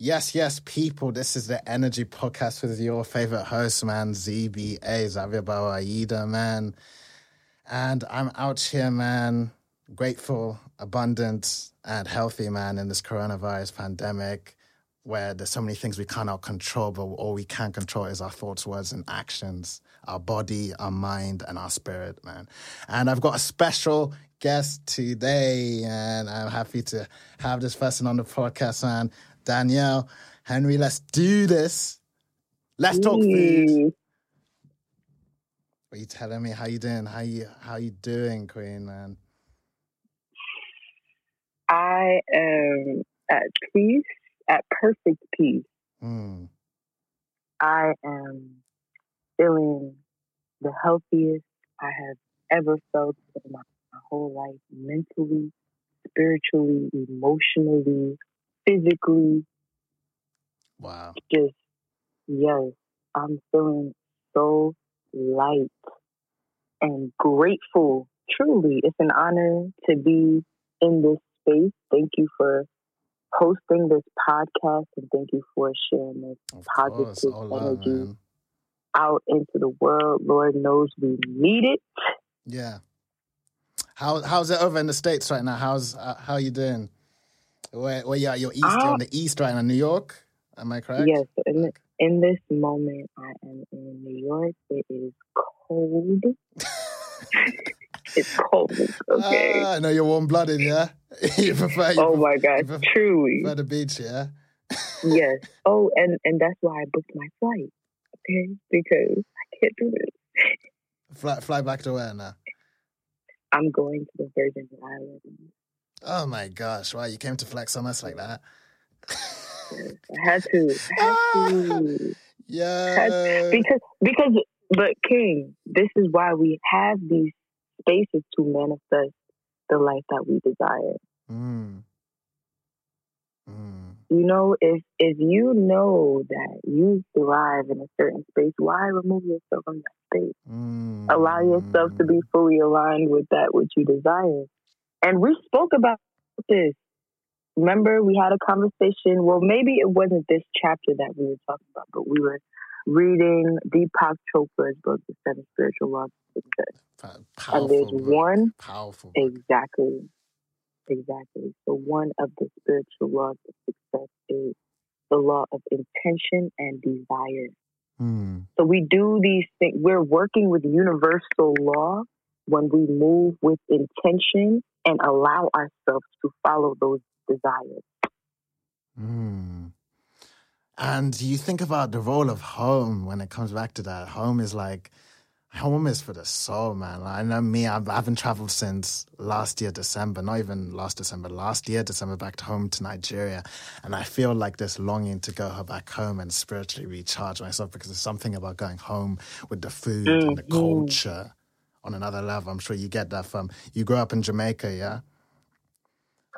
Yes, yes, people. This is the Energy Podcast with your favorite host, man, ZBA, Xavier Bawaida, man. And I'm out here, man, grateful, abundant, and healthy, man, in this coronavirus pandemic where there's so many things we cannot control, but all we can control is our thoughts, words, and actions, our body, our mind, and our spirit, man. And I've got a special guest today, and I'm happy to have this person on the podcast, man. Danielle, Henry, let's do this. Let's talk food. What are you telling me? How you doing? How you how you doing, Queen, man? I am at peace, at perfect peace. Mm. I am feeling the healthiest I have ever felt in my, my whole life, mentally, spiritually, emotionally, physically. Wow. Just, yes, I'm feeling so light and grateful. Truly, it's an honor to be in this space. Thank you for hosting this podcast and thank you for sharing this Of positive course. Energy out into the world. Lord knows we need it. Yeah. How how's it over in the states right now? How's uh, how you doing? Where where you at? You're east. You're Ah. on the east right now, New York. Am I correct? Yes, in, in this moment, I am in New York. It is cold. it's cold. Okay. Ah, I know you're warm blooded. Yeah. you prefer. You oh my God! prefer- Truly, prefer the beach. Yeah. yes. Oh, and and that's why I booked my flight. Okay, because I can't do this. Fly fly back to where now? I'm going to the Virgin Islands. Oh my gosh! Wow, you came to flex on us like that. I had to. I had to. Yeah. because because but king this is why we have these spaces to manifest the life that we desire Mm. Mm. you know if if you know that you thrive in a certain space why remove yourself from that space Mm. allow yourself to be fully aligned with that which you desire and we spoke about this. Remember we had a conversation. Well maybe it wasn't this chapter that we were talking about but we were reading deepak chopra's book the seven spiritual laws of success and there's book. one Powerful. exactly. Exactly. So one of the spiritual laws of success is the law of intention and desire. Mm. so we do these things. We're working with universal law when we move with intention and allow ourselves to follow those desires Mm. And you think about the role of home when it comes back to that. Home is like, home is for the soul, man. I know me, I've, I haven't traveled since last year, December, not even last December, last year, December, back to home to Nigeria. And I feel like this longing to go back home and spiritually recharge myself because there's something about going home with the food and the Mhm. culture on another level. I'm sure you get that from, you grew up in Jamaica, yeah?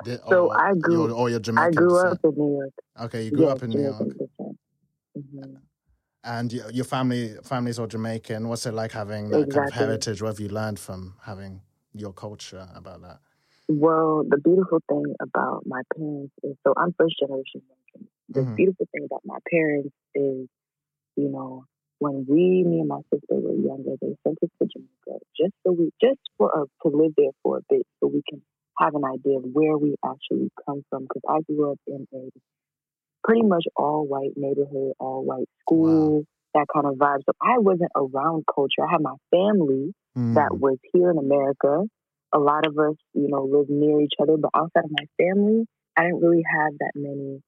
Did- So or I grew- you're- or you're Jamaican i grew up in new york Okay, you grew Yes, up in New York. Mhm. and your, your family family's all Jamaican. What's it like having that kind of heritage? What have you learned from having your culture about that? Well, the beautiful thing about my parents is so I'm first generation American. The Mhm. beautiful thing about my parents is, you know, when we, me and my sister were younger, they sent us to Jamaica just so we, just for us to live there for a bit, so we can have an idea of where we actually come from. Because I grew up in a pretty much all white neighborhood, all white school, that kind of vibe. So I wasn't around culture. I had my family Mm. that was here in America. A lot of us, you know, live near each other, but outside of my family, I didn't really have that many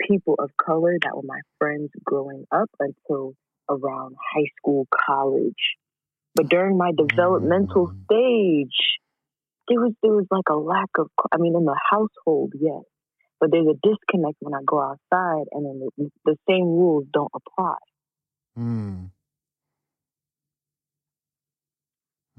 people of color that were my friends growing up until around high school, college. But during my developmental Mm. stage, there was there was like a lack of. I mean, in the household, yes, but there's a disconnect when I go outside, and then the, the same rules don't apply. Mm.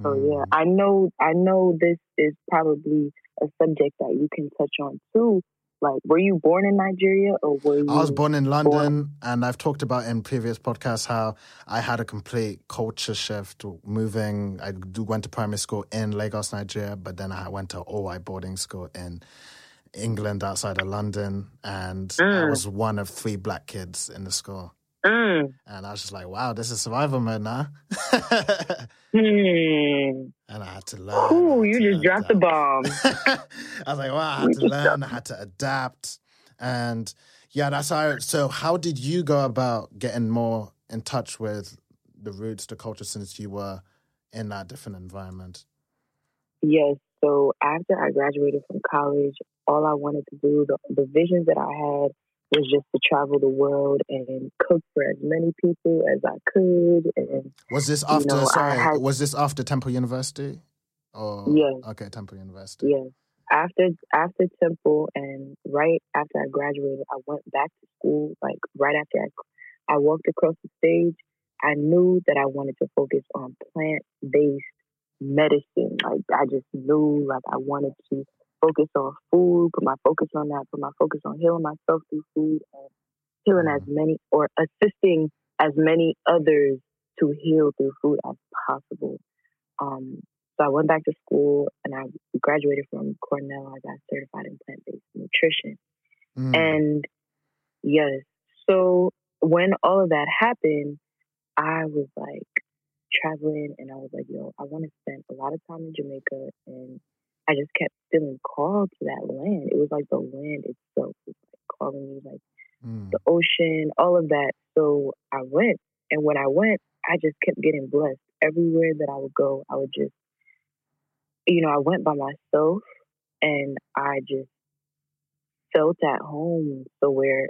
So yeah, I know I know this is probably a subject that you can touch on too. Like, were you born in Nigeria or were you? I was born in London, and I've talked about in previous podcasts how I had a complete culture shift moving. I went to primary school in Lagos, Nigeria, but then I went to all white boarding school in England outside of London, and I Mm. was one of three black kids in the school. Mm. And I was just like, wow, this is survival mode now. Hmm. and I had to learn. I You just dropped the bomb. I was like, wow, I had to learn, I had to adapt. And yeah, that's how. So, how did you go about getting more in touch with the roots, the culture, since you were in that different environment? Yes. So after I graduated from college, all I wanted to do, the, the visions that I had was just to travel the world and cook for as many people as I could. And Was this You after? know, sorry, had- was this after Temple University? Or Yes. Okay, Temple University. Yeah. after after Temple and right after I graduated, I went back to school. Like right after I, I walked across the stage, I knew that I wanted to focus on plant based medicine. Like I just knew like I wanted to focus on food, put my focus on that, put my focus on healing myself through food and healing as many or assisting as many others to heal through food as possible. Um, so I went back to school and I graduated from Cornell. I got certified in plant based nutrition. Mm. And yes, so when all of that happened, I was like traveling and I was like, yo, I want to spend a lot of time in Jamaica. And I just kept feeling called to that land. It was like the land itself was like calling me, like Mm. the ocean, all of that. So I went. And when I went, I just kept getting blessed. Everywhere that I would go, I would just, you know, I went by myself and I just felt at home. So where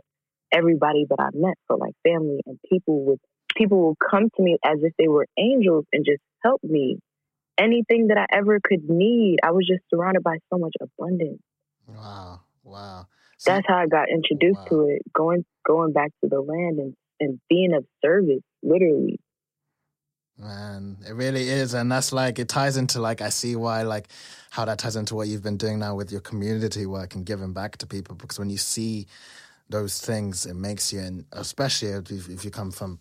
everybody that I met felt like family and people would people would come to me as if they were angels and just help me. Anything that I ever could need, I was just surrounded by so much abundance. Wow, wow. See, That's how I got introduced Wow. to it. Going going back to the land and, and being of service, literally. Man, it really is. And that's like, it ties into like, I see why, like, how that ties into what you've been doing now with your community work and giving back to people. Because when you see those things, it makes you, and especially if you come from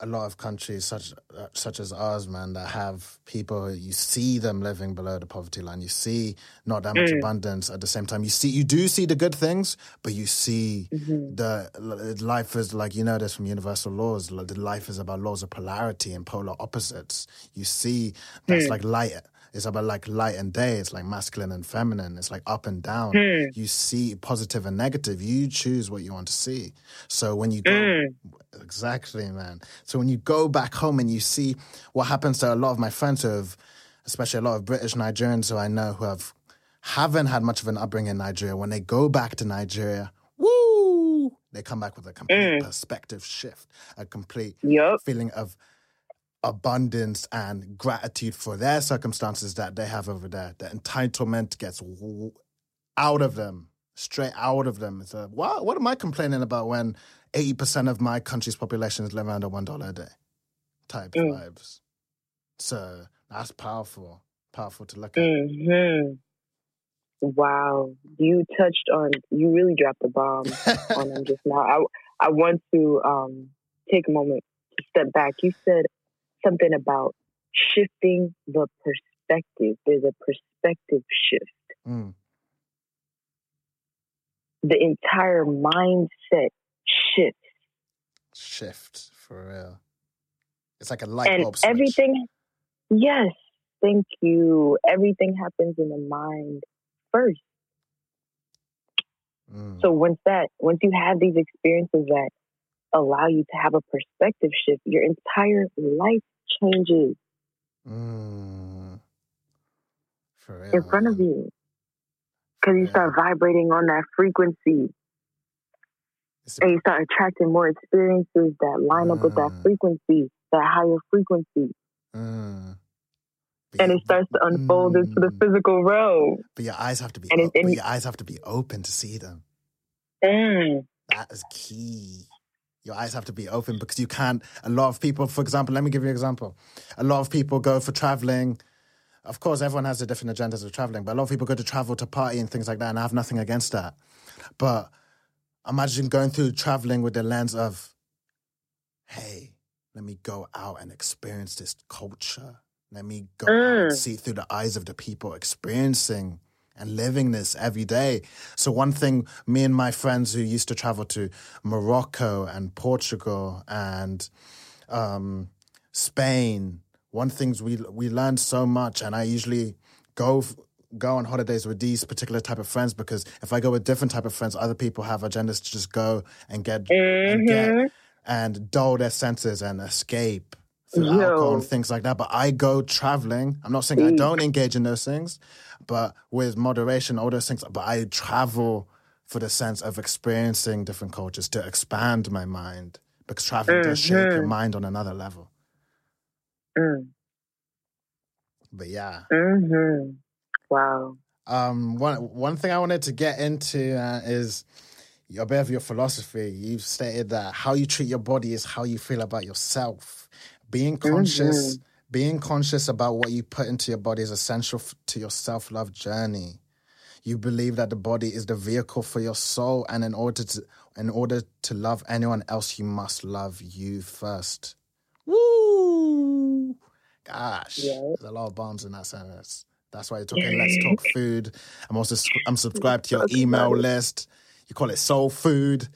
a lot of countries such uh, such as ours, man, that have people, you see them living below the poverty line. You see not that much Mm. abundance. At the same time, you see, you do see the good things, but you see Mhm. the life is like you know this from universal laws the life is about laws of polarity and polar opposites you see that's Hmm. like light it's about like light and day it's like masculine and feminine it's like up and down Hmm. you see positive and negative you choose what you want to see so when you go Mm. exactly man so when you go back home and you see what happens to a lot of my friends who have especially a lot of british nigerians who i know who have haven't had much of an upbringing in nigeria when they go back to nigeria woo they come back with a complete Mm. perspective shift a complete Yup. feeling of abundance and gratitude for their circumstances that they have over there. The entitlement gets out of them, straight out of them. It's a, what, what am I complaining about when 80% of my country's population is living under $1 a day? Type Mm. vibes. So that's powerful, powerful to look at. hmm Wow. You touched on, you really dropped the bomb on them just now. I, I want to um, take a moment to step back. You said something about shifting the perspective. There's a perspective shift. Mm. The entire mindset shifts. Shift for real. It's like a light and bulb switch. everything, yes, thank you. Everything happens in the mind first. Mm. So once that, once you have these experiences that allow you to have a perspective shift, your entire life changes Mm. Real. in front of you because you start vibrating on that frequency and you start attracting more experiences that line up with that Mm. frequency, that higher frequency, Mm. And it starts to unfold into the Mm. physical realm. But your eyes have to be And but and- your eyes have to be open to see them. Mm. That is key. Your eyes have to be open because you can't. A lot of people, for example, let me give you an example. A lot of people go for traveling. Of course, everyone has their different agendas of traveling, but a lot of people go to travel to party and things like that, and I have nothing against that. But imagine going through traveling with the lens of, hey, let me go out and experience this culture. Let me go out and Mm. see through the eyes of the people experiencing and living this every day. So one thing me and my friends who used to travel to Morocco and Portugal and um, Spain, one things we we learned so much, and I usually go go on holidays with these particular type of friends because if I go with different type of friends, other people have agendas to just go and get mm-hmm. and get and dull their senses and escape through Yo. alcohol and things like that. But I go traveling. I'm not saying I don't engage in those things, but with moderation, all those things. But I travel for the sense of experiencing different cultures to expand my mind because traveling mm-hmm. does shape your mm-hmm. mind on another level. Mm. But yeah. Mm-hmm. Wow. Um, one one thing I wanted to get into uh, is a bit of your philosophy. You've stated that how you treat your body is how you feel about yourself. Being conscious, mm-hmm. Being conscious about what you put into your body is essential to your self love journey. You believe that the body is the vehicle for your soul, and in order to in order to love anyone else, you must love you first. Woo! Gosh, yeah. there's a lot of bombs in that sentence. That's why you're talking Let's Talk Food. I'm also I'm subscribed to your email list. You call it Soul Food. You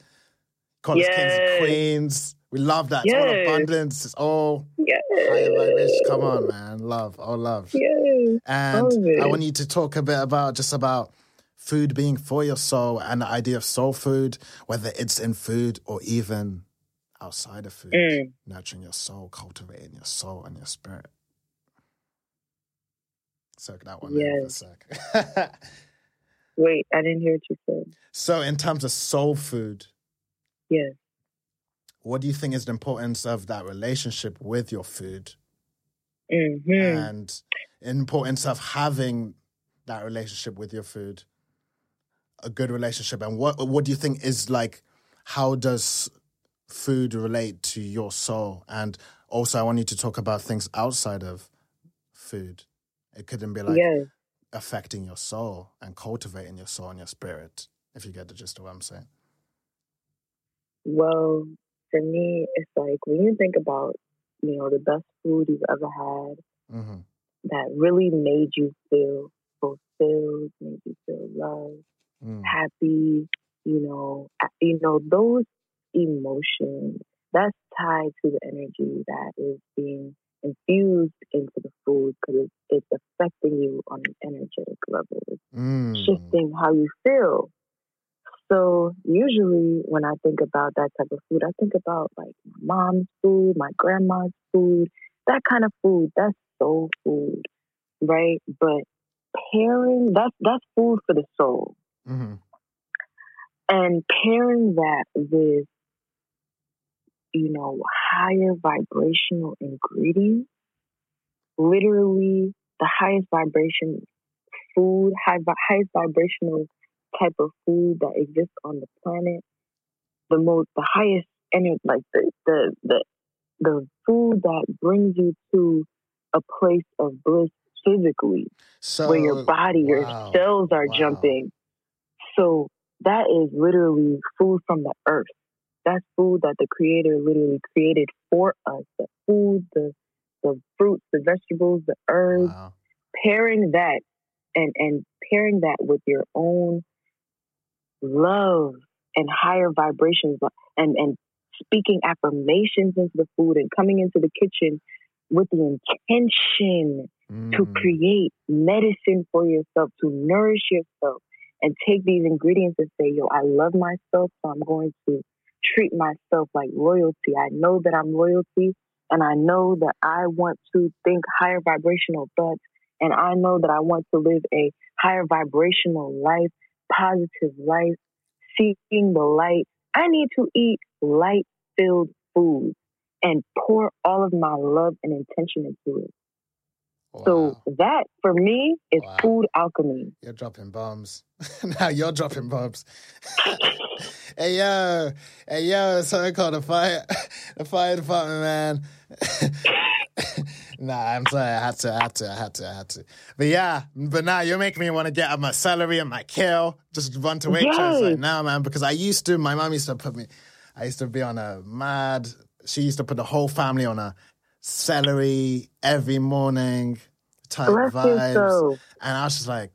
call yes. it Kings and Queens. We love that. It's yes. all abundance. It's all yes. higher vibration. Come on, man. Love. Oh, love. Yes. And I want you to talk a bit about just about food being for your soul and the idea of soul food, whether it's in food or even outside of food, mm. nurturing your soul, cultivating your soul and your spirit. Soak that one yes. in for a sec. Wait, I didn't hear what you said. So, in terms of soul food, yes. What do you think is the importance of that relationship with your food? Mm-hmm. And importance of having that relationship with your food, a good relationship. And what what do you think is like? How does food relate to your soul? And also, I want you to talk about things outside of food. It couldn't be like yes. affecting your soul and cultivating your soul and your spirit, if you get the gist of what I'm saying. Well, for me, it's like when you think about, you know, the best food you've ever had mm-hmm. that really made you feel fulfilled, made you feel loved, mm. happy, you know, you know, those emotions, that's tied to the energy that is being infused into the food because it's, it's, affecting you on an energetic level. It's mm. shifting how you feel. So usually when I think about that type of food, I think about like my mom's food, my grandma's food, that kind of food. That's soul food, right? But pairing that's that's food for the soul, mm-hmm. and pairing that with you know, higher vibrational ingredients. Literally, the highest vibration food, high, highest vibrational type of food that exists on the planet. The most, the highest, energy, like the the the the food that brings you to a place of bliss physically, so, where your body, wow, your cells are wow. jumping. So that is literally food from the earth that's food that the creator literally created for us. The food, the the fruits, the vegetables, the herbs. Wow. Pairing that and and pairing that with your own love and higher vibrations and and speaking affirmations into the food and coming into the kitchen with the intention mm. to create medicine for yourself, to nourish yourself, and take these ingredients and say, yo, I love myself, so I'm going to treat myself like royalty. I know that I'm royalty and I know that I want to think higher vibrational thoughts and I know that I want to live a higher vibrational life, positive life, seeking the light. I need to eat light filled food and pour all of my love and intention into it. Wow. So that for me is wow. food alchemy. You're dropping bombs. now you're dropping bombs. hey yo, hey yo, something called the fire, the fire department, man. Nah, I'm sorry, I had to, I had to, I had to, I had to. But yeah, but now you're making me want to get my celery and my kale, just run to Waitrose right now, man. Because I used to, my mom used to put me, I used to be on a mad. She used to put the whole family on a celery every morning type Bless vibes. And I was just like,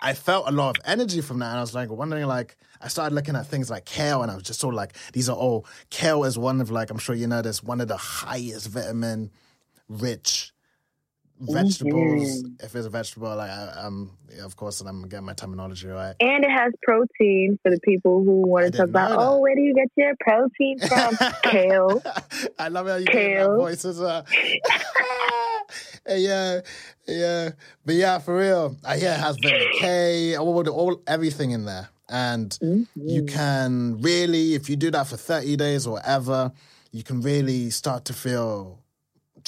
I felt a lot of energy from that, and I was like wondering, like I started looking at things like kale, and I was just sort of like, these are all kale is one of like I'm sure you know this one of the highest vitamin rich vegetables. Mhm. If it's a vegetable, like I, um, yeah, of course, and I'm getting my terminology right. And it has protein for the people who want to talk about, that. oh, where do you get your protein from? Kale. I love how you do that voice as well. yeah, yeah, but yeah, for real. I hear it has vitamin K, all, all everything in there, and you Mhm. can really, if you do that for thirty days or ever, you can really start to feel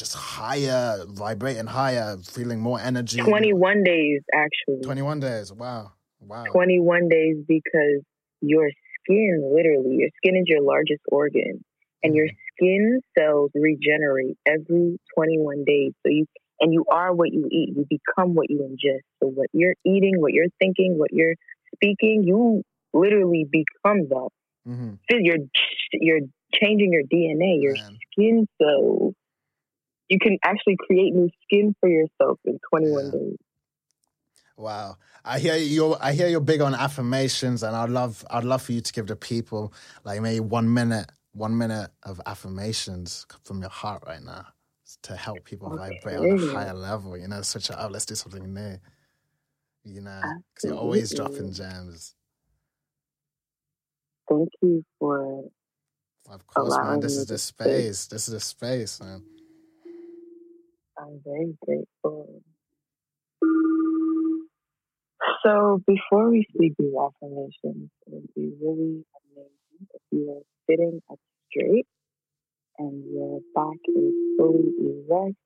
just higher, vibrating higher, feeling more energy. 21 days, actually. Twenty-one days. Wow, wow. 21 days because your skin, literally, your skin is your largest organ, and your skin cells regenerate every 21 days. So you and you are what you eat. You become what you ingest. So what you're eating, what you're thinking, what you're speaking, you literally become that. hmm You're you're changing your DNA, your Man. skin cells. You can actually create new skin for yourself in 21 Yeah. days. Wow. I hear you I hear you're big on affirmations and I'd love I'd love for you to give the people like maybe one minute one minute of affirmations from your heart right now to help people vibrate on a higher level, you know, switch it up, let's do something new. You know, because you're always dropping gems. Thank you for Of course, man. This is the space. This is the space, man. I'm very grateful. So before we speak these affirmations, it would be really amazing if you are sitting up straight and your back is fully erect.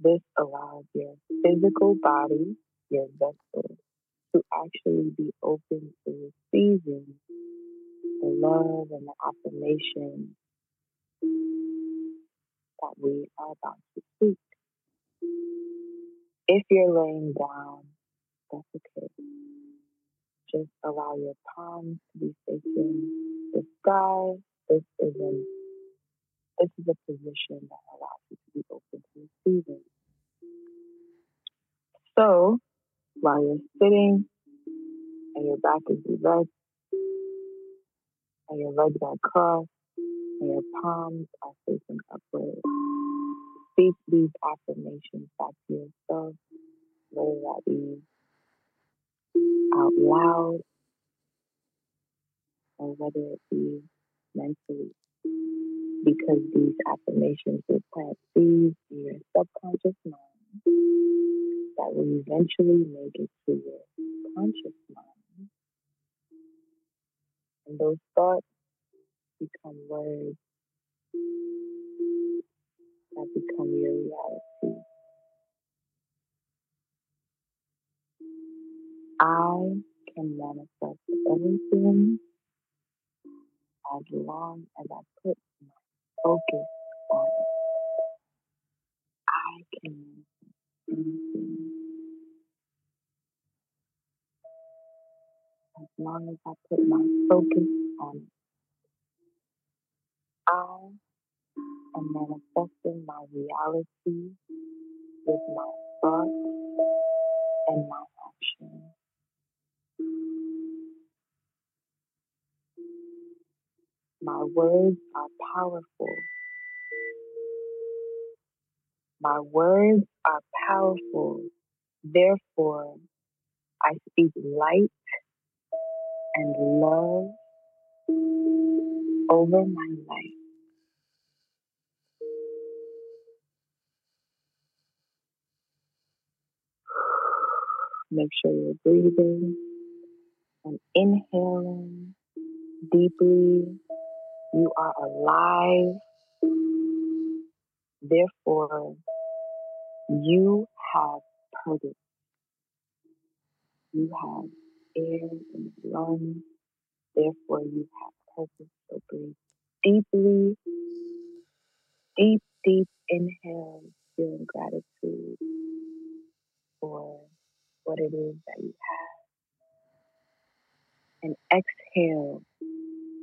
This allows your physical body, your vessel, to actually be open to receiving the love and the affirmation that we are about to speak. If you're laying down, that's okay. Just allow your palms to be facing the sky. This is this is a position that allows you to be open to receiving. So while you're sitting and your back is erect and your legs are crossed and your palms are facing upward, speak these affirmations back loud or whether it be mentally. Because these affirmations will plant seeds in your subconscious mind that will eventually make it long as I put my focus on it. I can as long as I put my focus on it. I am manifesting my reality with my thoughts and my actions. My words are powerful. My words are powerful. Therefore, I speak light and love over my life. Make sure you're breathing and inhaling deeply. You are alive. Therefore, you have purpose. You have air in your lungs. Therefore, you have purpose. So breathe deeply. Deep, deep inhale, feeling gratitude for what it is that you have. And exhale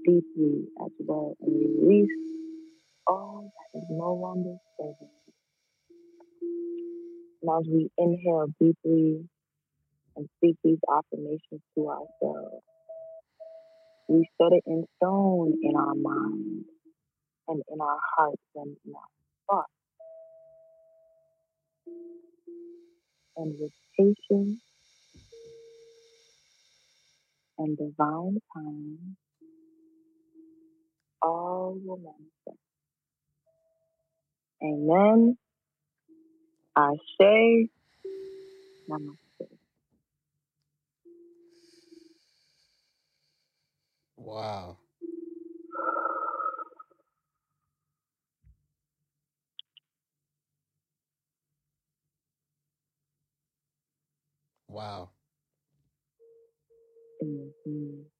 deeply as well and release all that is no longer serving. And as we inhale deeply, and speak these affirmations to ourselves. We set it in stone in our mind and in our hearts and in our thoughts. And with patience and divine time, all will manifest. Amen. Ashe. Namaste. Wow. Wow. Mm-hmm.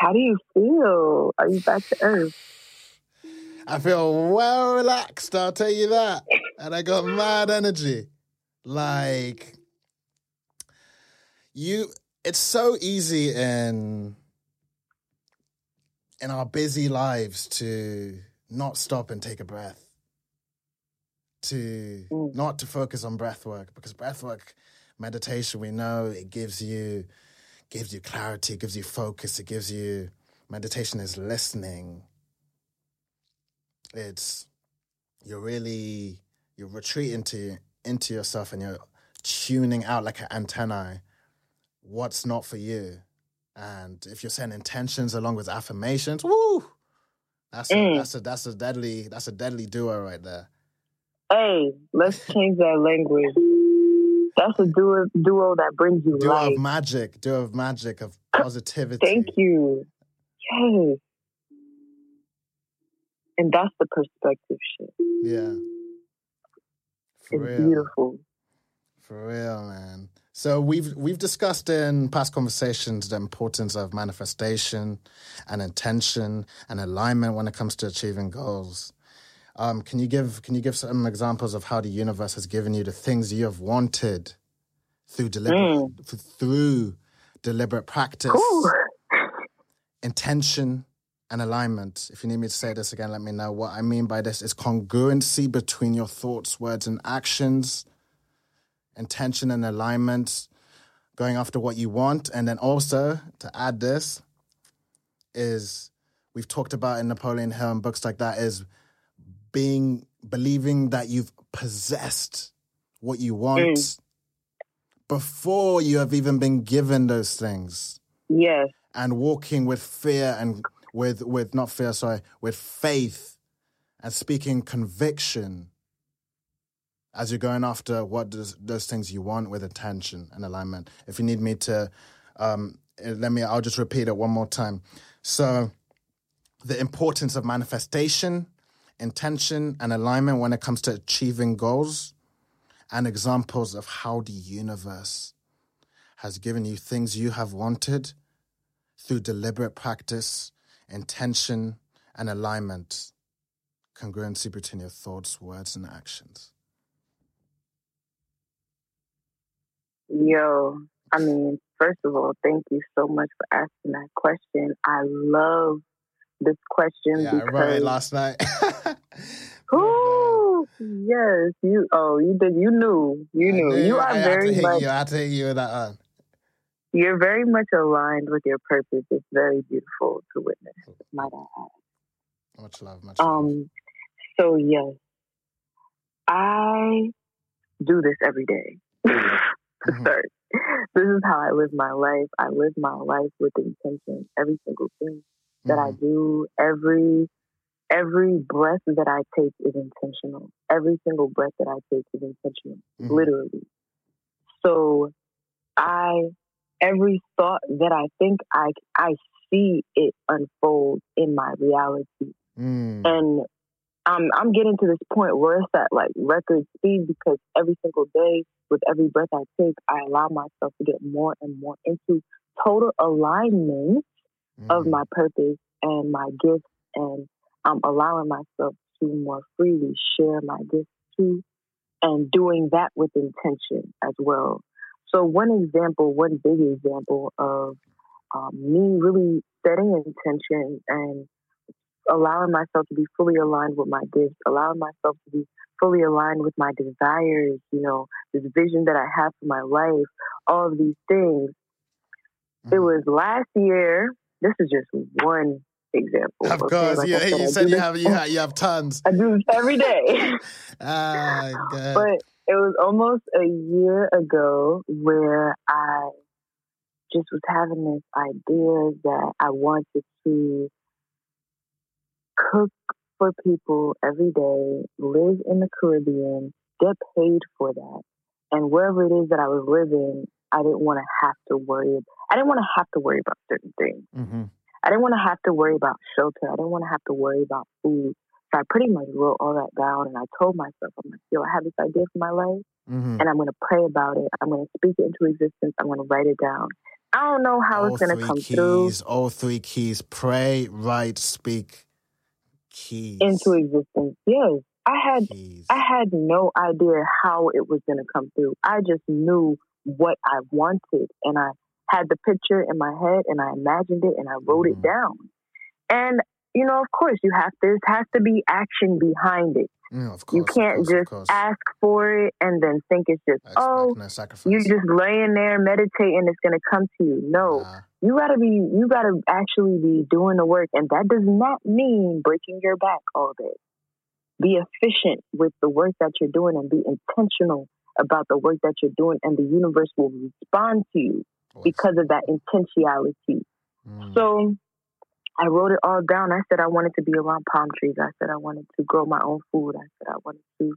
How do you feel? Are you back to earth? I feel well relaxed, I'll tell you that. And I got mad energy. Like you it's so easy in in our busy lives to not stop and take a breath. To Mm. not to focus on breath work because breath work meditation we know it gives you gives you clarity, gives you focus, it gives you meditation is listening. It's you're really you're retreating to into yourself and you're tuning out like an antenna what's not for you. And if you're saying intentions along with affirmations, woo! That's a, Mm. that's a that's a deadly that's a deadly duo right there. Hey, let's change that language. That's a duo duo that brings you Duo life. of magic, duo of magic of positivity. Thank you. Yes. And that's the perspective shift. Yeah. For It's real. beautiful. For real, man. So we've we've discussed in past conversations the importance of manifestation and intention and alignment when it comes to achieving goals. Um, can you give can you give some examples of how the universe has given you the things you have wanted through deliberate th- through deliberate practice, Ooh. intention, and alignment? If you need me to say this again, let me know. What I mean by this is congruency between your thoughts, words, and actions intention and alignment, going after what you want. And then also to add this is we've talked about in Napoleon Hill and books like that is being believing that you've possessed what you want Mm. before you have even been given those things Yes. and walking with fear and with with not fear sorry with faith and speaking conviction as you're going after what does those things you want with attention and alignment if you need me to um eh, let me i'll just repeat it one more time so the importance of manifestation intention and alignment when it comes to achieving goals and examples of how the universe has given you things you have wanted through deliberate practice, intention, and alignment, congruency between your thoughts, words, and actions. Yo, I mean, first of all, thank you so much for asking that question. I love this question Yeah, I because wrote it last night. Ooh, yes, you. Oh, you did. You knew. You knew. You I are had very to hit much. you. I had to hit you with that on. You're very much aligned with your purpose. It's very beautiful to witness. Might I add? Much love, much love. Um. So yes, I do this every day. to Mhm. start, this is how I live my life. I live my life with intention. Every single thing that I Mhm. do, every every breath that I take is intentional. Every single breath that I take is intentional, Mhm. literally. So I every thought that I think I I see it unfold in my reality. Mm. And I'm I'm getting to this point where it's at like record speed because every single day with every breath I take, I allow myself to get more and more into total alignment of Mm. my purpose and my gifts and I'm allowing myself to more freely share my gifts too and doing that with intention as well. So one example, one big example of um, me really setting intention and allowing myself to be fully aligned with my gifts, allowing myself to be fully aligned with my desires, you know, this vision that I have for my life, all of these things. Mm-hmm. It was last year. This is just one example. Of okay? course, like yeah. Said, you said you have, you have you have tons. I do this every day. ah, God. But it was almost a year ago where I just was having this idea that I wanted to cook for people every day, live in the Caribbean, get paid for that. And wherever it is that I was living, I didn't want to have to worry. I didn't want to have to worry about certain things. Mm-hmm. I didn't want to have to worry about shelter. I didn't want to have to worry about food. So I pretty much wrote all that down and I told myself, I'm like, yo, I have this idea for my life mm-hmm. and I'm going to pray about it. I'm going to speak it into existence. I'm going to write it down. I don't know how all it's going to come keys, through. All three keys pray, write, speak. Keys. Into existence. Yes. I had keys. I had no idea how it was going to come through. I just knew what I wanted and I had the picture in my head and I imagined it and I wrote mm. it down. And you know, of course, you have there has to be action behind it. Yeah, course, you can't course, just ask for it and then think it's just oh you're just laying there meditating it's going to come to you. No, nah. you got to be you got to actually be doing the work, and that does not mean breaking your back all day. Be efficient with the work that you're doing and be intentional about the work that you're doing, and the universe will respond to you because of that intentionality. Mm. So I wrote it all down. I said I wanted to be around palm trees. I said I wanted to grow my own food. I said I wanted to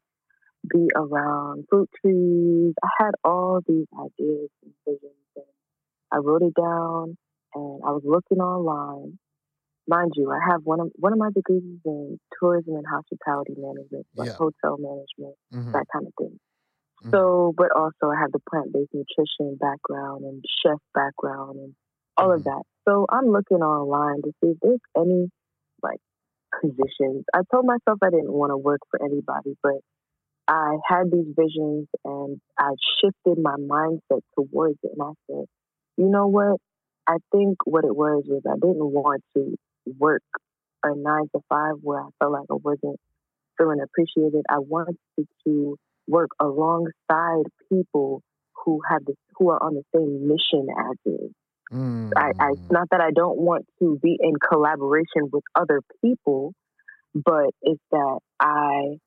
be around fruit trees. I had all these ideas and visions. And I wrote it down and I was looking online. Mind you, I have one of one of my degrees in tourism and hospitality management, like yeah. hotel management, mm-hmm. that kind of thing. Mm-hmm. So, but also I have the plant based nutrition background and chef background and all mm-hmm. of that. So I'm looking online to see if there's any like positions. I told myself I didn't want to work for anybody, but I had these visions and I shifted my mindset towards it. And I said, you know what? I think what it was was I didn't want to work a nine to five where I felt like I wasn't feeling appreciated. I wanted to work alongside people who have this, who are on the same mission as me. Mm. I, I, it's not that I don't want to be in collaboration with other people, but it's that I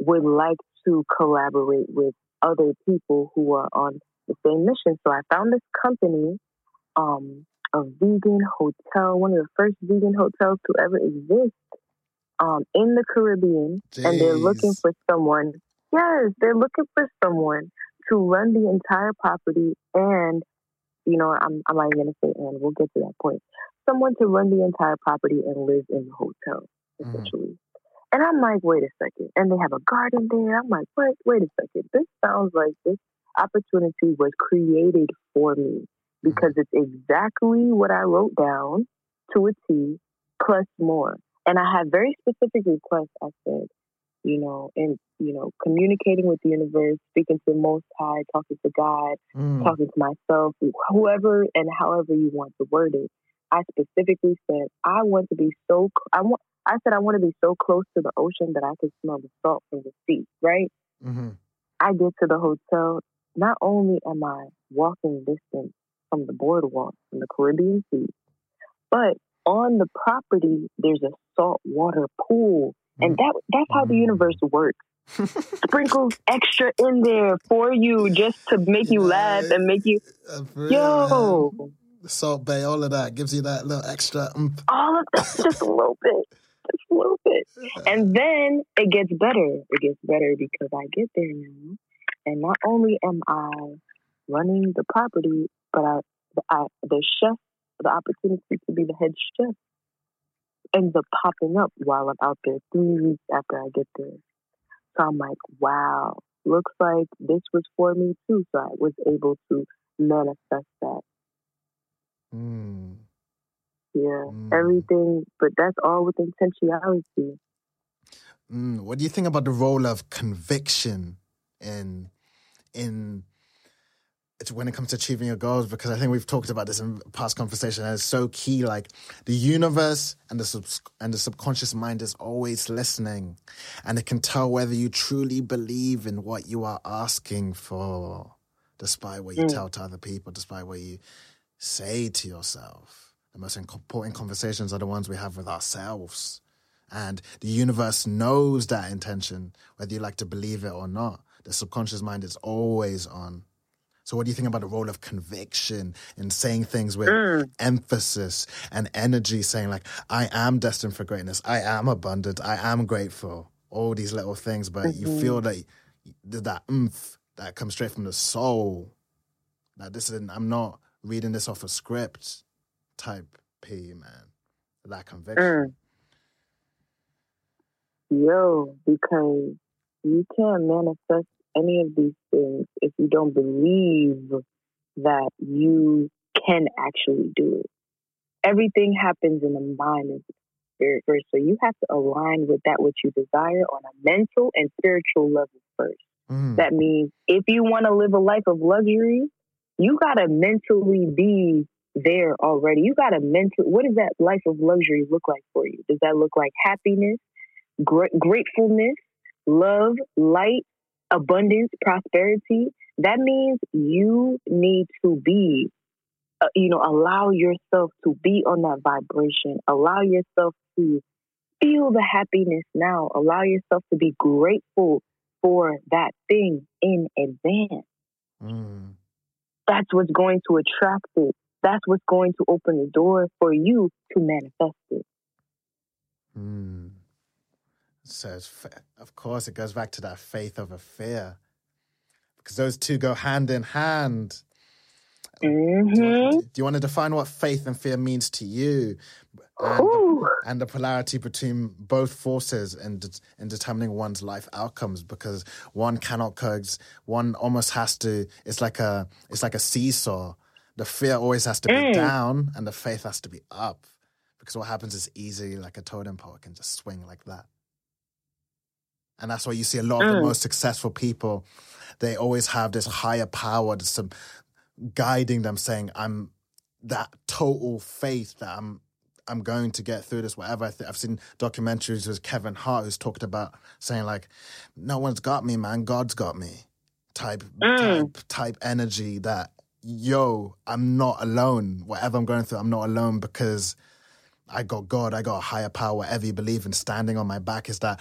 would like to collaborate with other people who are on the same mission. So I found this company, um, a vegan hotel, one of the first vegan hotels to ever exist um, in the Caribbean, Jeez. and they're looking for someone. Yes, they're looking for someone to run the entire property and you know, I'm, I'm not even going to say and. We'll get to that point. Someone to run the entire property and live in the hotel, mm-hmm. essentially. Mm. And I'm like, wait a second. And they have a garden there. I'm like, what? Wait a second. This sounds like this opportunity was created for me because mm-hmm. it's exactly what I wrote down to a T plus more. And I had very specific requests. I said, you know, and you know, communicating with the universe, speaking to the Most High, talking to God, mm. talking to myself, whoever and however you want to word it. I specifically said I want to be so. I want. I said I want to be so close to the ocean that I can smell the salt from the sea. Right. Mm-hmm. I get to the hotel. Not only am I walking distance from the boardwalk from the Caribbean Sea, but on the property there's a saltwater pool and that that's how the universe works. Sprinkles extra in there for you just to make you laugh and make you yo. Salt Bae, all of that gives you that little extra. Oomph. All of that, just a little bit, just a little bit, and then it gets better. It gets better because I get there now, and not only am I running the property, but I, I the chef, the opportunity to be the head chef ends up popping up while I'm out there three weeks after I get there. So I'm like, wow, looks like this was for me too. So I was able to manifest that. Mm. Yeah, mm. everything, but that's all with intentionality. Mm. What do you think about the role of conviction in in when it comes to achieving your goals because I think we've talked about this in past conversation and it's so key like the universe and the and the subconscious mind is always listening and it can tell whether you truly believe in what you are asking for despite what you Mm. tell to other people despite what you say to yourself the most important conversations are the ones we have with ourselves and the universe knows that intention whether you like to believe it or not the subconscious mind is always on so, what do you think about the role of conviction in saying things with Mm. emphasis and energy, saying, like, I am destined for greatness, I am abundant, I am grateful, all these little things, but you Mhm. feel that that, that oomph that comes straight from the soul. That this isn't—I'm not reading this off a script type P, man. That conviction. Mm. Yo, because you can't manifest any of these things if you don't believe that you can actually do it. Everything happens in the mind and spirit first. So you have to align with that which you desire on a mental and spiritual level first. Mm. That means if you want to live a life of luxury, you got to mentally be there already. You got to mental. What does that life of luxury look like for you? Does that look like happiness, gra- gratefulness, love, light, abundance, prosperity? That means you need to be, uh, you know, allow yourself to be on that vibration. Allow yourself to feel the happiness now. Allow yourself to be grateful for that thing in advance. Mm. That's what's going to attract it. That's what's going to open the door for you to manifest it. Mm. So, of course, it goes back to that faith over fear because those two go hand in hand. Do you, Mm-hmm. do you want to define what faith and fear means to you and, and the polarity between both forces in, in determining one's life outcomes? Because one cannot coexist. One almost has to. It's like a. It's like a seesaw. The fear always has to be Mm. down, and the faith has to be up. Because what happens is easily like a totem pole can just swing like that. And that's why you see a lot of the Mm. most successful people. They always have this higher power, some guiding them, saying, "I'm that total faith that I'm I'm going to get through this, whatever. I I've seen documentaries with Kevin Hart who's talked about saying like, "No one's got me, man. God's got me." Type Mm. type type energy that yo, I'm not alone. Whatever I'm going through, I'm not alone because I got God. I got a higher power. Whatever you believe in, standing on my back is that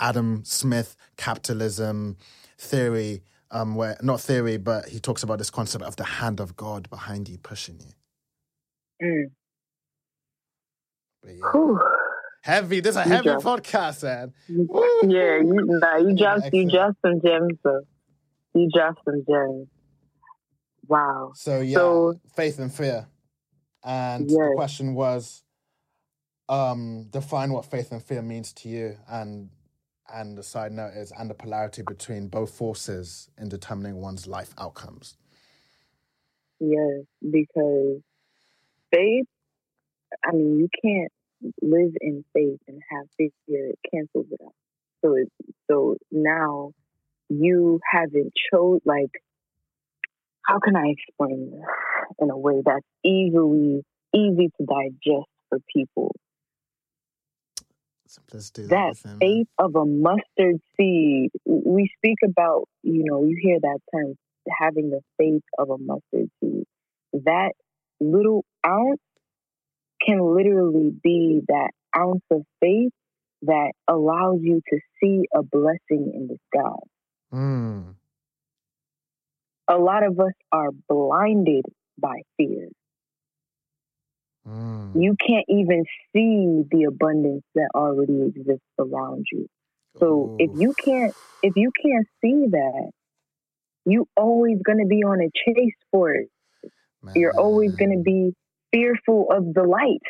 Adam Smith capitalism theory. Um, where not theory, but he talks about this concept of the hand of God behind you, pushing you. Mm. But yeah. Whew. Heavy. This is a You heavy dropped- podcast, man. Yeah, you, nah, you Yeah, dropped you dropped some gems though. You dropped some gems. Wow. So yeah, So- faith and fear. And the question was, um, define what faith and fear means to you, and and the side note is and the polarity between both forces in determining one's life outcomes. Yes, because faith, I mean, you can't live in faith and have fear. It cancels it out. So, it, so now you haven't chose, like, how can I explain this in a way that's easily, easy to digest for people? Simplicity that faith of a mustard seed. We speak about, you know, you hear that term, having the faith of a mustard seed. That little ounce can literally be that ounce of faith that allows you to see a blessing in disguise. Mm. A lot of us are blinded by fear. Mm. You can't even see the abundance that already exists around you. So if you can't if you can't see that, you always gonna be on a chase for it. You're always gonna be fearful of the light.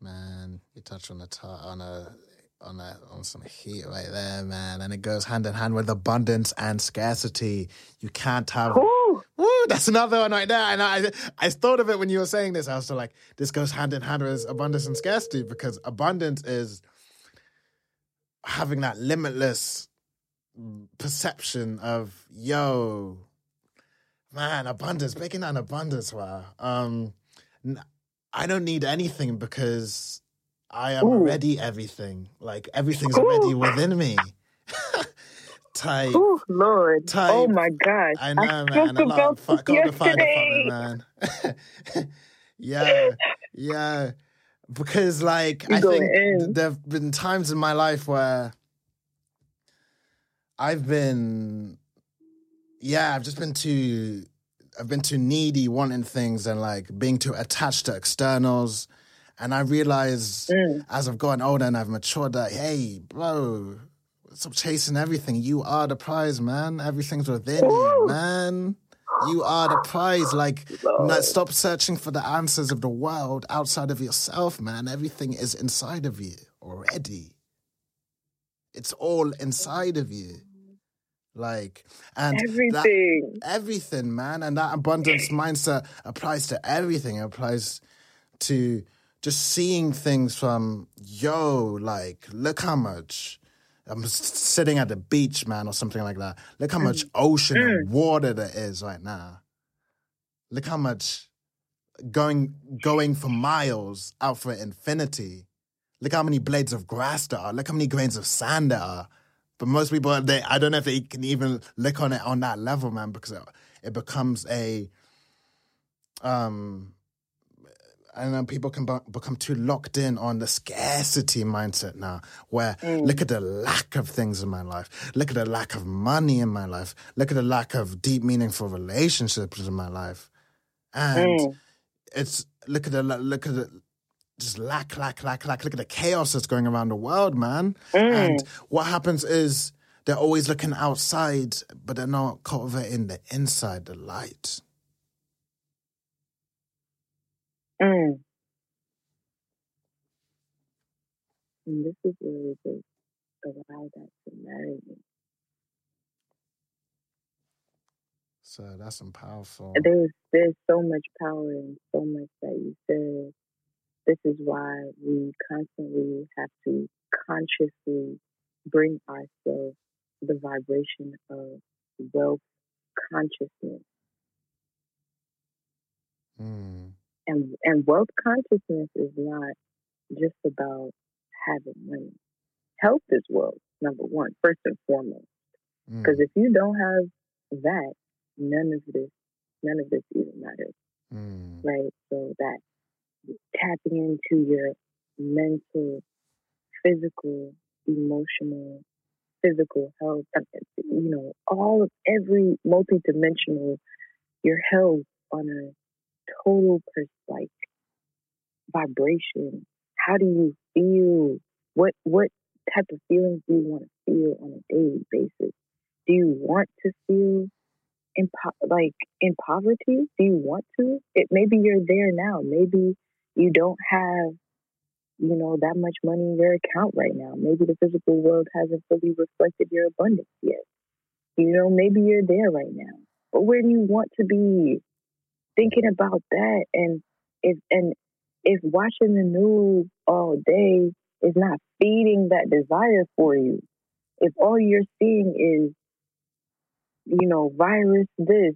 Man, you touch on a t- on a on a on some heat right there, man, and it goes hand in hand with abundance and scarcity. You can't have. Whew. Woo, that's another one right there. And I I thought of it when you were saying this. I was like, this goes hand in hand with abundance and scarcity because abundance is having that limitless perception of yo. Man, abundance, making that an abundance. Wow. Um, I don't need anything because I am Ooh. already everything. Like everything's Ooh. already within me. type. Oh Lord! Type. Oh my gosh! I know, I man. A lot of fuck God the Father man. yeah, yeah. Because like you I think there've been times in my life where I've been, yeah, I've just been too, I've been too needy, wanting things and like being too attached to externals. And I realized mm. as I've gotten older and I've matured that, hey, bro, Stop chasing everything. You are the prize, man. Everything's within you, man. You are the prize. Like, not, stop searching for the answers of the world outside of yourself, man. Everything is inside of you already. It's all inside of you. Like, and everything, that, everything, man. And that abundance mindset applies to everything. It applies to just seeing things from, yo, like, look how much I'm sitting at the beach, man, or something like that. Look how much mm. ocean and mm. water there is right now. Look how much going going for miles out for infinity. Look how many blades of grass there are. Look how many grains of sand there are. But most people, they I don't know if they can even look on it on that level, man, because it, it becomes a um and then people can become too locked in on the scarcity mindset now where mm. look at the lack of things in my life look at the lack of money in my life look at the lack of deep meaningful relationships in my life and mm. it's look at the look at the just lack lack lack lack look at the chaos that's going around the world man mm. and what happens is they're always looking outside but they're not cultivating the inside the light Mm. And this is really just allow that to marry me. So that's some powerful. There's there's so much power and so much that you said. This is why we constantly have to consciously bring ourselves the vibration of wealth consciousness. Mm. And and wealth consciousness is not just about having money. Health is wealth, number one, first and foremost. Because mm. if you don't have that, none of this, none of this even matters. Mm. Right? So that tapping into your mental, physical, emotional, physical health, you know, all of every multidimensional, your health on a total pers- like vibration. How do you feel? What what type of feelings do you want to feel on a daily basis? Do you want to feel in po- like in poverty? Do you want to? It maybe you're there now. Maybe you don't have you know that much money in your account right now. Maybe the physical world hasn't fully reflected your abundance yet. You know, maybe you're there right now. But where do you want to be? Thinking about that and if and if watching the news all day is not feeding that desire for you, if all you're seeing is, you know, virus this,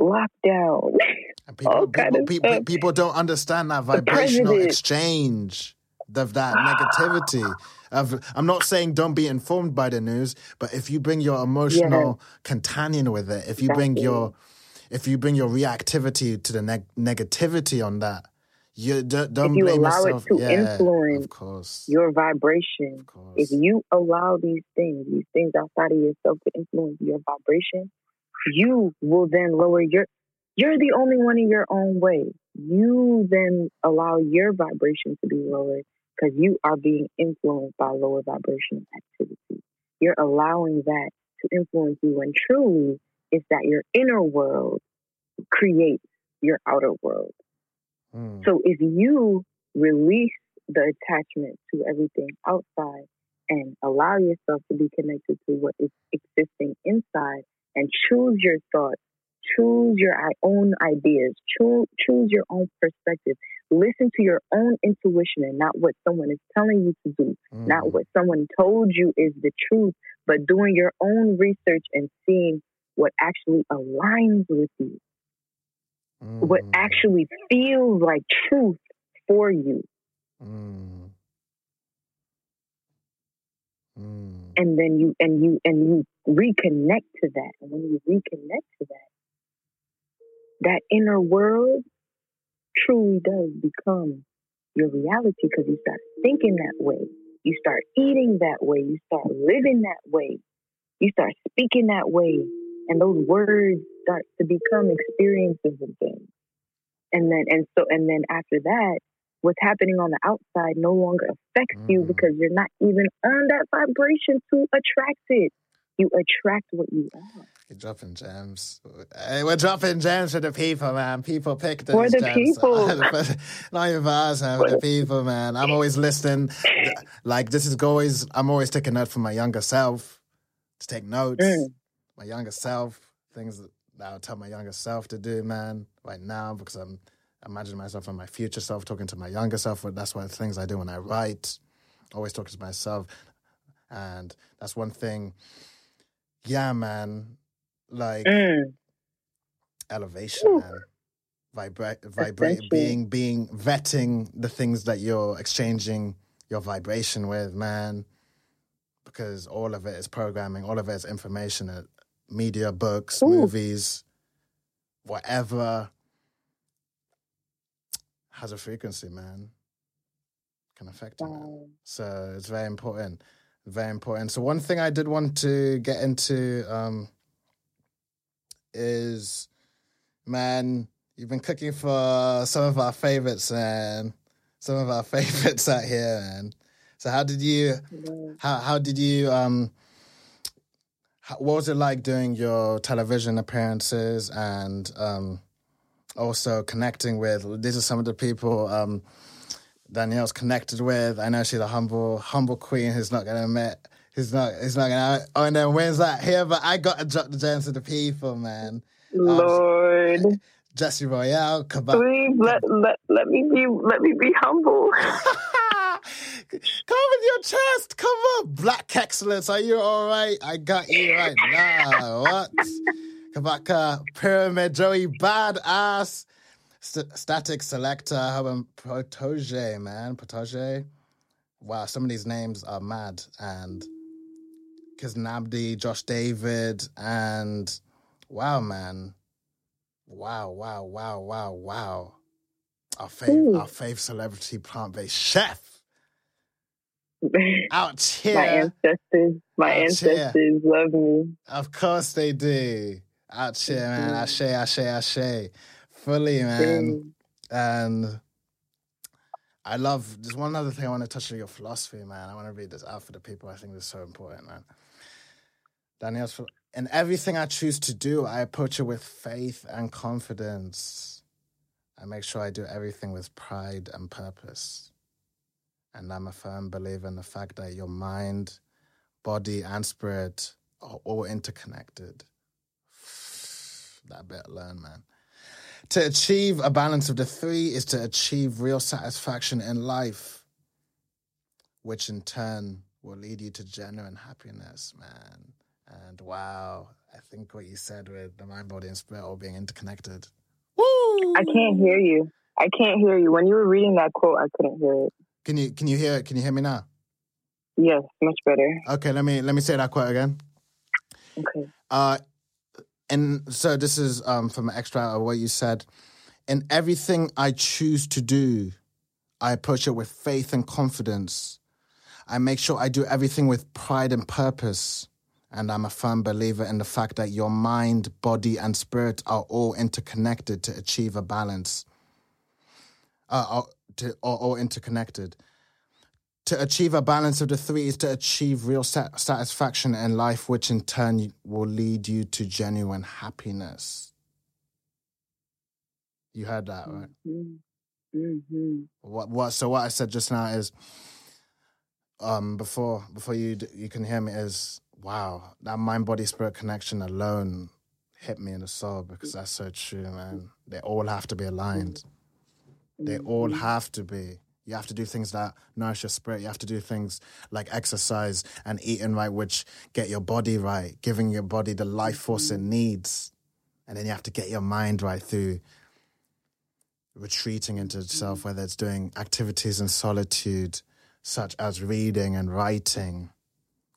lockdown, people, people, people, people, don't understand that vibrational exchange of that negativity. Of, I'm not saying don't be informed by the news, but if you bring your emotional yeah. companion with it, if you bring your if you bring your reactivity to the neg- negativity on that, you don't, don't if you blame allow yourself. it to yeah, influence of course. your vibration, if you allow these things, these things outside of yourself to influence your vibration, you will then lower your. You're the only one in your own way. You then allow your vibration to be lowered because you are being influenced by lower vibration activity. You're allowing that to influence you when truly is that your inner world creates your outer world. Mm. So if you release the attachment to everything outside and allow yourself to be connected to what is existing inside and choose your thoughts, choose your own ideas, choose, choose your own perspective, listen to your own intuition and not what someone is telling you to do, mm. not what someone told you is the truth, but doing your own research and seeing what actually aligns with you, what Mm, actually feels like truth for you. mm, mm. And then you and you and you reconnect to that. And when you reconnect to that, that inner world truly does become your reality because you start thinking that way. You start eating that way. You start living that way. You start speaking that way. And those words start to become experiences and things. And then and so and then after that, what's happening on the outside no longer affects you Mm. because you're not even on that vibration to attract it. You attract what you are. You're dropping gems. Hey, we're dropping gems for the people, man. People pick those For the gems. people. Not even for us, man. For the people, man. I'm always listening. Like this is always. I'm always taking note from my younger self to take notes. Mm. My younger self, things that I'll tell my younger self to do, man. Right now, because I'm imagining myself and my future self talking to my younger self. But that's one of the things I do when I write. Always talking to myself, and that's one thing. Yeah, man. Like Mm. elevation, Whew. man. Vibrate, vibrate, being, being, vetting the things that you're exchanging your vibration with, man. Because all of it is programming, all of it is information, media, books, Ooh. movies, whatever has a frequency, man. Can affect you. Wow. So it's very important. Very important. So one thing I did want to get into um, is, man, you've been cooking for some of our favorites, and Some of our favorites out here, man. So how did you? How how did you? Um, what was it like doing your television appearances and um, also connecting with? These are some of the people. Um, Danielle's connected with. I know she's a humble, humble queen who's not gonna admit he's not he's not gonna oh no wins that here, but I gotta drop the gems to the people, man. Lord, Jesse Royal, Kabak. please let, let let me be let me be humble. Come with your chest. Come on. Black excellence. Are you all right? I got you right now. What? Kabaka, Pyramid, Joey, badass. St- static Selector, how about Protoje, man? Protoje. Wow, some of these names are mad. And Kiznabdi, Josh David, and wow, man. Wow, wow, wow, wow, wow. Our fave, Ooh. our fave celebrity plant based chef out here. my ancestors, my Out here. ancestors love me. Of course they do. Out here, man. Mhm. Ashe, ashe, ashe. Fully, man. And I love, there's one other thing I want to touch on your philosophy, man. I want to read this out for the people. I think this is so important, man. Danielle's, in everything I choose to do, I approach it with faith and confidence. I make sure I do everything with pride and purpose. And I'm a firm believer in the fact that your mind, body, and spirit are all interconnected. That bit alone, man. To achieve a balance of the three is to achieve real satisfaction in life, which in turn will lead you to genuine happiness, man. And wow, I think what you said with the mind, body, and spirit all being interconnected. Woo! I can't hear you. I can't hear you. When you were reading that quote, I couldn't hear it. Can you can you hear? Can you hear me now? Yes, much better. Okay, let me let me say that quote again. Okay. Uh, and so this is um, from an extra of what you said. In everything I choose to do, I approach it with faith and confidence. I make sure I do everything with pride and purpose. And I'm a firm believer in the fact that your mind, body, and spirit are all interconnected to achieve a balance. Uh, are, to, are all interconnected. To achieve a balance of the three is to achieve real sat- satisfaction in life, which in turn will lead you to genuine happiness. You heard that, right? Mm-hmm. Mm-hmm. What? What? So what I said just now is, um, before before you d- you can hear me is wow that mind body spirit connection alone hit me in the soul because that's so true, man. They all have to be aligned. They all mm-hmm. have to be. You have to do things that nourish your spirit. You have to do things like exercise and eating right, which get your body right, giving your body the life force it mm-hmm. needs. And then you have to get your mind right through retreating into itself, mm-hmm. whether it's doing activities in solitude, such as reading and writing,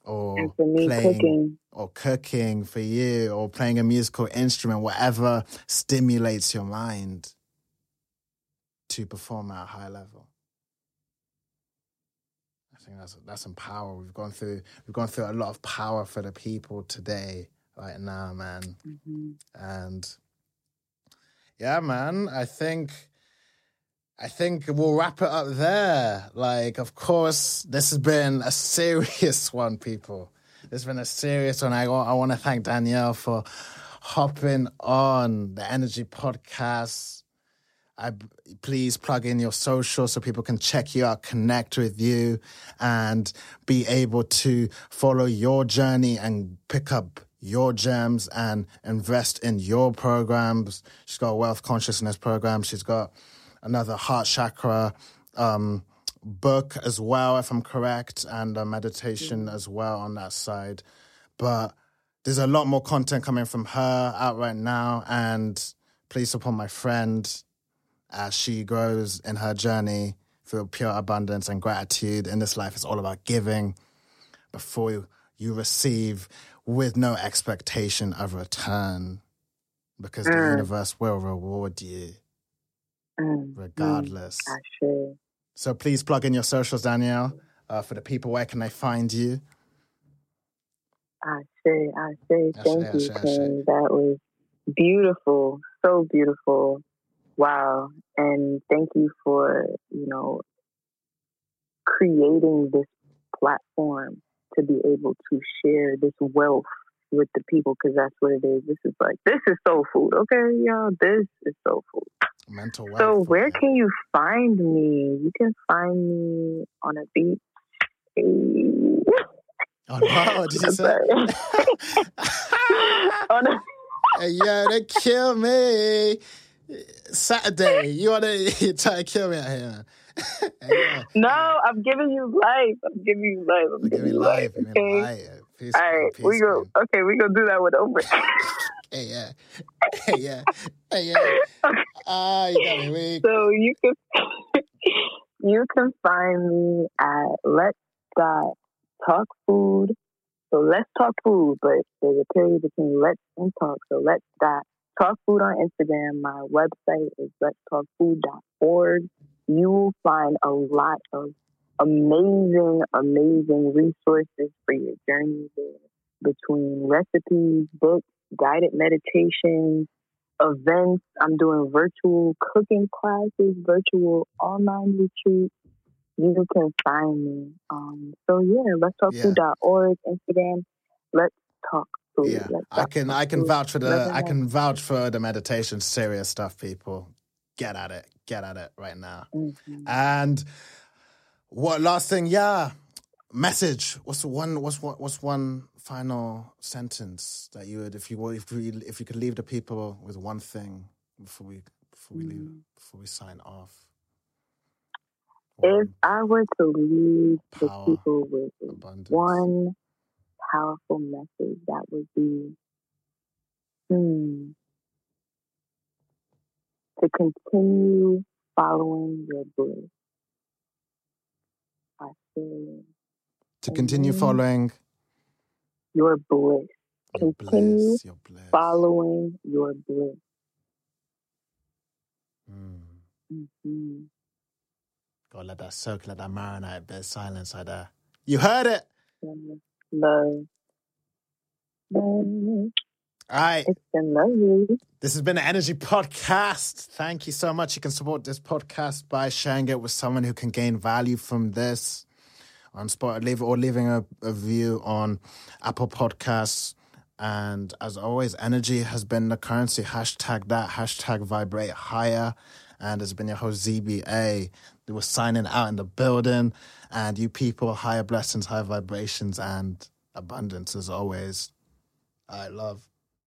or And me, playing cooking. or cooking for you, or playing a musical instrument, whatever stimulates your mind to perform at a high level. I think that's that's some power. We've gone through we've gone through a lot of power for the people today, right now, man. hmm And yeah, man, I think I think we'll wrap it up there. Like, of course, this has been a serious one, people. This has been a serious one. I want I want to thank Danielle for hopping on the Energy Podcast. I please plug in your social so people can check you out, connect with you, and be able to follow your journey and pick up your gems and invest in your programs. She's got a wealth consciousness program. She's got another heart chakra um, book as well, if I'm correct, and a meditation as well on that side. But there's a lot more content coming from her out right now, and please support my friend as she grows in her journey through pure abundance and gratitude. In this life, it's all about giving before you, you receive with no expectation of return because the Mm. universe will reward you Mm, regardless. mm, So please plug in your socials, Danielle, uh, for the people. Where can they find you? I say, I say, I thank I you, say, I. That was beautiful, so beautiful. Wow. And thank you for, you know, creating this platform to be able to share this wealth with the people because that's what it is. This is like, this is soul food, okay, y'all? This is soul food. Mental wealth. So, where can you find me? You can find me on a beach. Oh, no, did you say? on a hey, yo, they kill me. Saturday, you want to try to kill me out here, yeah. No, I'm giving you life. I'm giving you life. I'm giving you life. life. Okay. life. Peace, All right, peace, we go. man. Okay, we gonna do that with over. Hey, yeah. Hey, yeah. Hey, yeah. Ah, you got me weak. so you can you can find me at Let's Dot Talk Food. So Let's Talk Food, but there's a period between Let's and Talk. So Let's Dot Talk Food on Instagram. My website is Let's Talk Food.org. You will find a lot of amazing, amazing resources for your journey there between recipes, books, guided meditations, events. I'm doing virtual cooking classes, virtual online retreats. You can find me. Um, so yeah, let's talk Yeah. food.org, Instagram. Let's talk Yeah, Let's I can I can vouch for the I can vouch for the meditation serious stuff people. Get at it. Get at it right now. Mhm. And what last thing, yeah. Message. What's one what's what what's one final sentence that you would if you were if we if you could leave the people with one thing before we before we leave Mm. before we sign off. If I were to leave the people with abundance. one powerful message, that would be hmm, to continue following your bliss. I say to continue Mhm. following your bliss. your Continue bliss, your bliss. Following your bliss. Mm. hmm Gotta let that soak, let that marinate, bit of silence like that. You heard it. Love. Love. All right. It's been lovely. This has been the Energy Podcast. Thank you so much. You can support this podcast by sharing it with someone who can gain value from this on spot, leave or leaving a, a review on Apple Podcasts. And as always, energy has been the currency. Hashtag that, hashtag vibrate higher. And it's been your host ZBA. We were signing out in the building. And you people, higher blessings, higher vibrations, and abundance as always. I love.